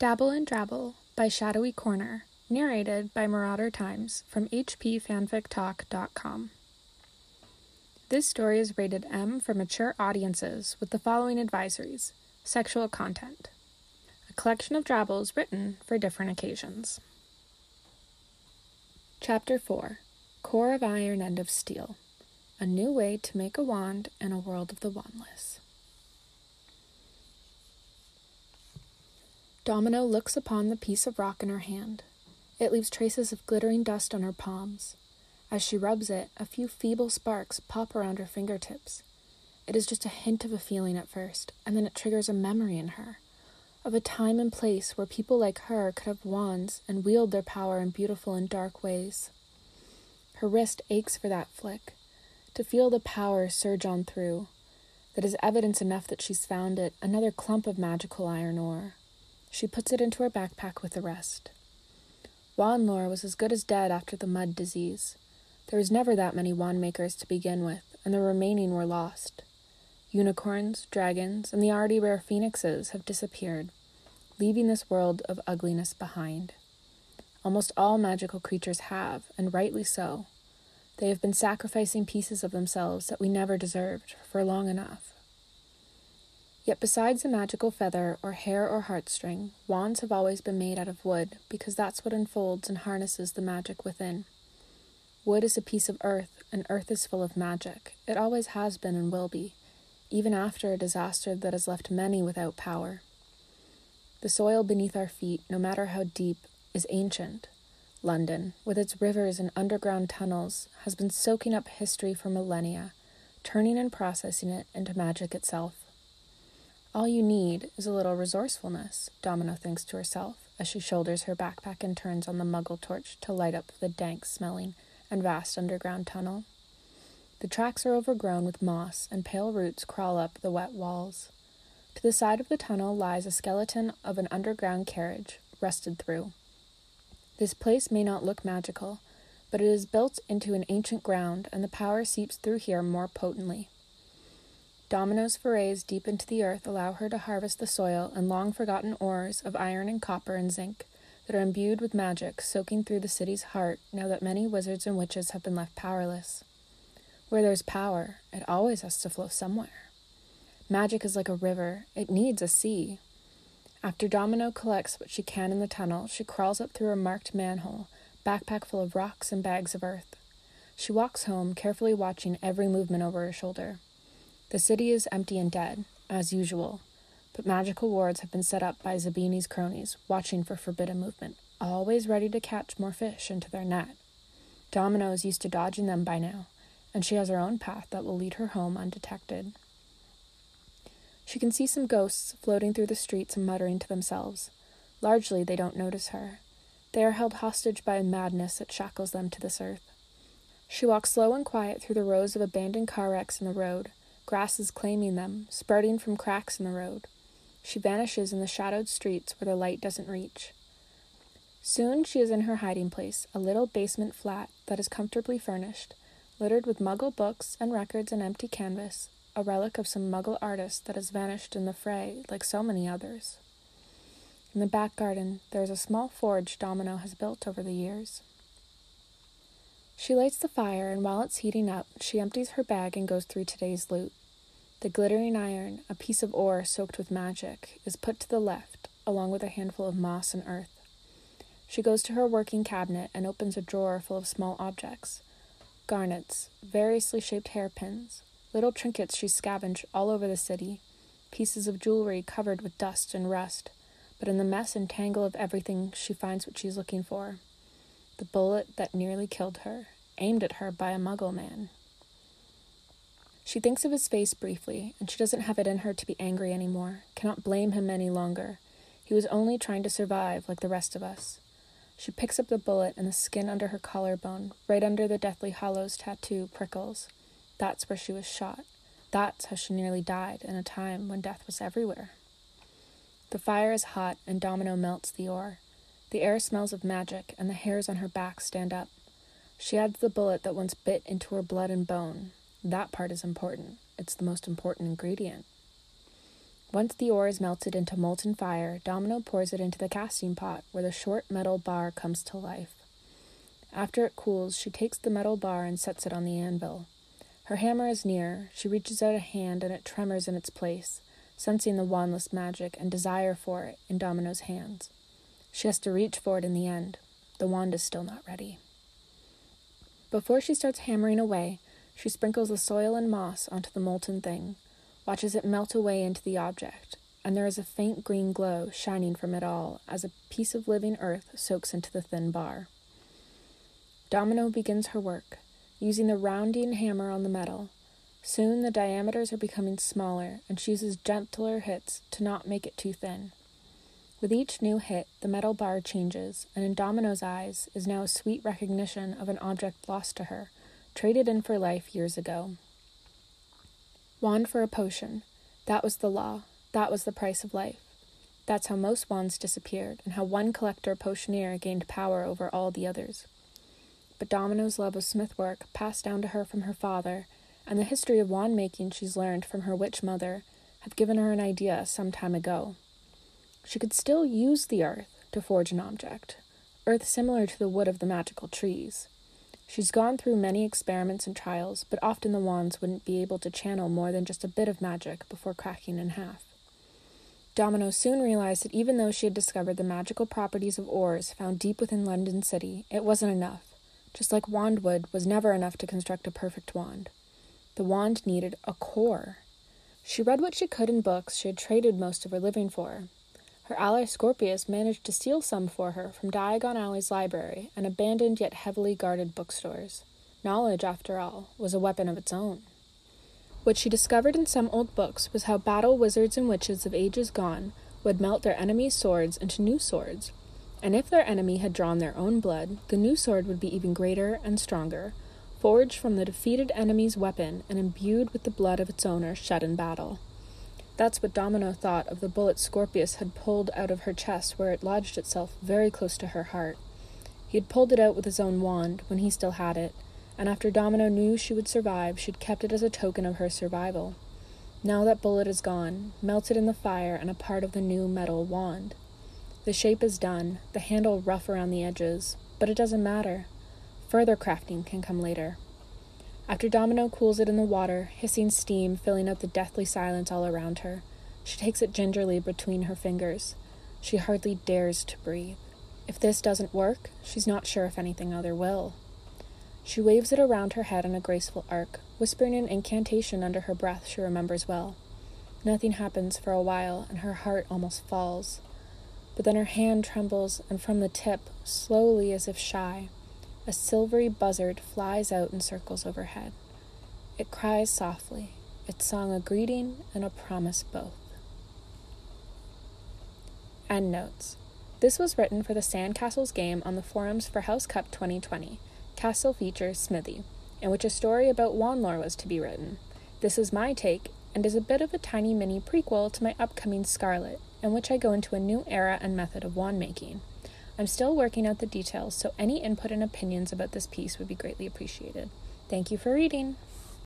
Dabble and Drabble by Shadowy Corner, narrated by Marauder Times from hpfanfictalk.com. This story is rated M for mature audiences with the following advisories sexual content. A collection of drabbles written for different occasions. Chapter 4 Core of Iron and of Steel A New Way to Make a Wand in a World of the Wandless. Domino looks upon the piece of rock in her hand. It leaves traces of glittering dust on her palms. As she rubs it, a few feeble sparks pop around her fingertips. It is just a hint of a feeling at first, and then it triggers a memory in her of a time and place where people like her could have wands and wield their power in beautiful and dark ways. Her wrist aches for that flick, to feel the power surge on through. That is evidence enough that she's found it, another clump of magical iron ore. She puts it into her backpack with the rest. Wand lore was as good as dead after the mud disease. There was never that many wand makers to begin with, and the remaining were lost. Unicorns, dragons, and the already rare phoenixes have disappeared, leaving this world of ugliness behind. Almost all magical creatures have, and rightly so. They have been sacrificing pieces of themselves that we never deserved for long enough. Yet, besides the magical feather or hair or heartstring, wands have always been made out of wood because that's what unfolds and harnesses the magic within. Wood is a piece of earth, and earth is full of magic. It always has been and will be, even after a disaster that has left many without power. The soil beneath our feet, no matter how deep, is ancient. London, with its rivers and underground tunnels, has been soaking up history for millennia, turning and processing it into magic itself. All you need is a little resourcefulness, Domino thinks to herself as she shoulders her backpack and turns on the muggle torch to light up the dank smelling and vast underground tunnel. The tracks are overgrown with moss, and pale roots crawl up the wet walls. To the side of the tunnel lies a skeleton of an underground carriage, rusted through. This place may not look magical, but it is built into an ancient ground, and the power seeps through here more potently. Domino's forays deep into the earth allow her to harvest the soil and long forgotten ores of iron and copper and zinc that are imbued with magic soaking through the city's heart now that many wizards and witches have been left powerless. Where there's power, it always has to flow somewhere. Magic is like a river, it needs a sea. After Domino collects what she can in the tunnel, she crawls up through a marked manhole, backpack full of rocks and bags of earth. She walks home, carefully watching every movement over her shoulder. The city is empty and dead, as usual, but magical wards have been set up by Zabini's cronies, watching for forbidden movement, always ready to catch more fish into their net. Domino is used to dodging them by now, and she has her own path that will lead her home undetected. She can see some ghosts floating through the streets and muttering to themselves. Largely, they don't notice her. They are held hostage by a madness that shackles them to this earth. She walks slow and quiet through the rows of abandoned car wrecks in the road, grasses claiming them, sprouting from cracks in the road. She vanishes in the shadowed streets where the light doesn't reach. Soon she is in her hiding place, a little basement flat that is comfortably furnished, littered with muggle books and records and empty canvas, a relic of some muggle artist that has vanished in the fray like so many others. In the back garden, there is a small forge Domino has built over the years. She lights the fire, and while it's heating up, she empties her bag and goes through today's loot. The glittering iron, a piece of ore soaked with magic, is put to the left, along with a handful of moss and earth. She goes to her working cabinet and opens a drawer full of small objects garnets, variously shaped hairpins, little trinkets she scavenged all over the city, pieces of jewelry covered with dust and rust, but in the mess and tangle of everything she finds what she's looking for the bullet that nearly killed her, aimed at her by a muggle man. She thinks of his face briefly, and she doesn't have it in her to be angry anymore, cannot blame him any longer. He was only trying to survive like the rest of us. She picks up the bullet, and the skin under her collarbone, right under the Deathly Hallows tattoo, prickles. That's where she was shot. That's how she nearly died in a time when death was everywhere. The fire is hot, and Domino melts the ore. The air smells of magic, and the hairs on her back stand up. She adds the bullet that once bit into her blood and bone. That part is important. It's the most important ingredient. Once the ore is melted into molten fire, Domino pours it into the casting pot where the short metal bar comes to life. After it cools, she takes the metal bar and sets it on the anvil. Her hammer is near. She reaches out a hand and it tremors in its place, sensing the wandless magic and desire for it in Domino's hands. She has to reach for it in the end. The wand is still not ready. Before she starts hammering away, she sprinkles the soil and moss onto the molten thing, watches it melt away into the object, and there is a faint green glow shining from it all as a piece of living earth soaks into the thin bar. Domino begins her work using the rounding hammer on the metal. Soon the diameters are becoming smaller, and she uses gentler hits to not make it too thin. With each new hit, the metal bar changes, and in Domino's eyes is now a sweet recognition of an object lost to her, traded in for life years ago. Wand for a potion. That was the law. That was the price of life. That's how most wands disappeared, and how one collector potioneer gained power over all the others but Domino's love of smith work, passed down to her from her father, and the history of wand making she's learned from her witch mother, have given her an idea some time ago. She could still use the earth to forge an object, earth similar to the wood of the magical trees. She's gone through many experiments and trials, but often the wands wouldn't be able to channel more than just a bit of magic before cracking in half. Domino soon realized that even though she had discovered the magical properties of ores found deep within London City, it wasn't enough just like wandwood was never enough to construct a perfect wand. The wand needed a core. She read what she could in books she had traded most of her living for. Her ally Scorpius managed to steal some for her from Diagon Alley's library and abandoned yet heavily guarded bookstores. Knowledge, after all, was a weapon of its own. What she discovered in some old books was how battle wizards and witches of ages gone would melt their enemies' swords into new swords and if their enemy had drawn their own blood, the new sword would be even greater and stronger, forged from the defeated enemy's weapon and imbued with the blood of its owner shed in battle. That's what Domino thought of the bullet Scorpius had pulled out of her chest, where it lodged itself very close to her heart. He had pulled it out with his own wand when he still had it, and after Domino knew she would survive, she'd kept it as a token of her survival. Now that bullet is gone, melted in the fire and a part of the new metal wand. The shape is done, the handle rough around the edges, but it doesn't matter. Further crafting can come later. After Domino cools it in the water, hissing steam filling up the deathly silence all around her, she takes it gingerly between her fingers. She hardly dares to breathe. If this doesn't work, she's not sure if anything other will. She waves it around her head in a graceful arc, whispering an incantation under her breath she remembers well. Nothing happens for a while, and her heart almost falls but then her hand trembles, and from the tip, slowly as if shy, a silvery buzzard flies out and circles overhead. It cries softly, its song a greeting and a promise both. End notes. This was written for the Sandcastles game on the forums for House Cup 2020. Castle features Smithy, in which a story about Wandlore was to be written. This is my take, and is a bit of a tiny mini prequel to my upcoming Scarlet, in which I go into a new era and method of wand making. I'm still working out the details, so any input and opinions about this piece would be greatly appreciated. Thank you for reading.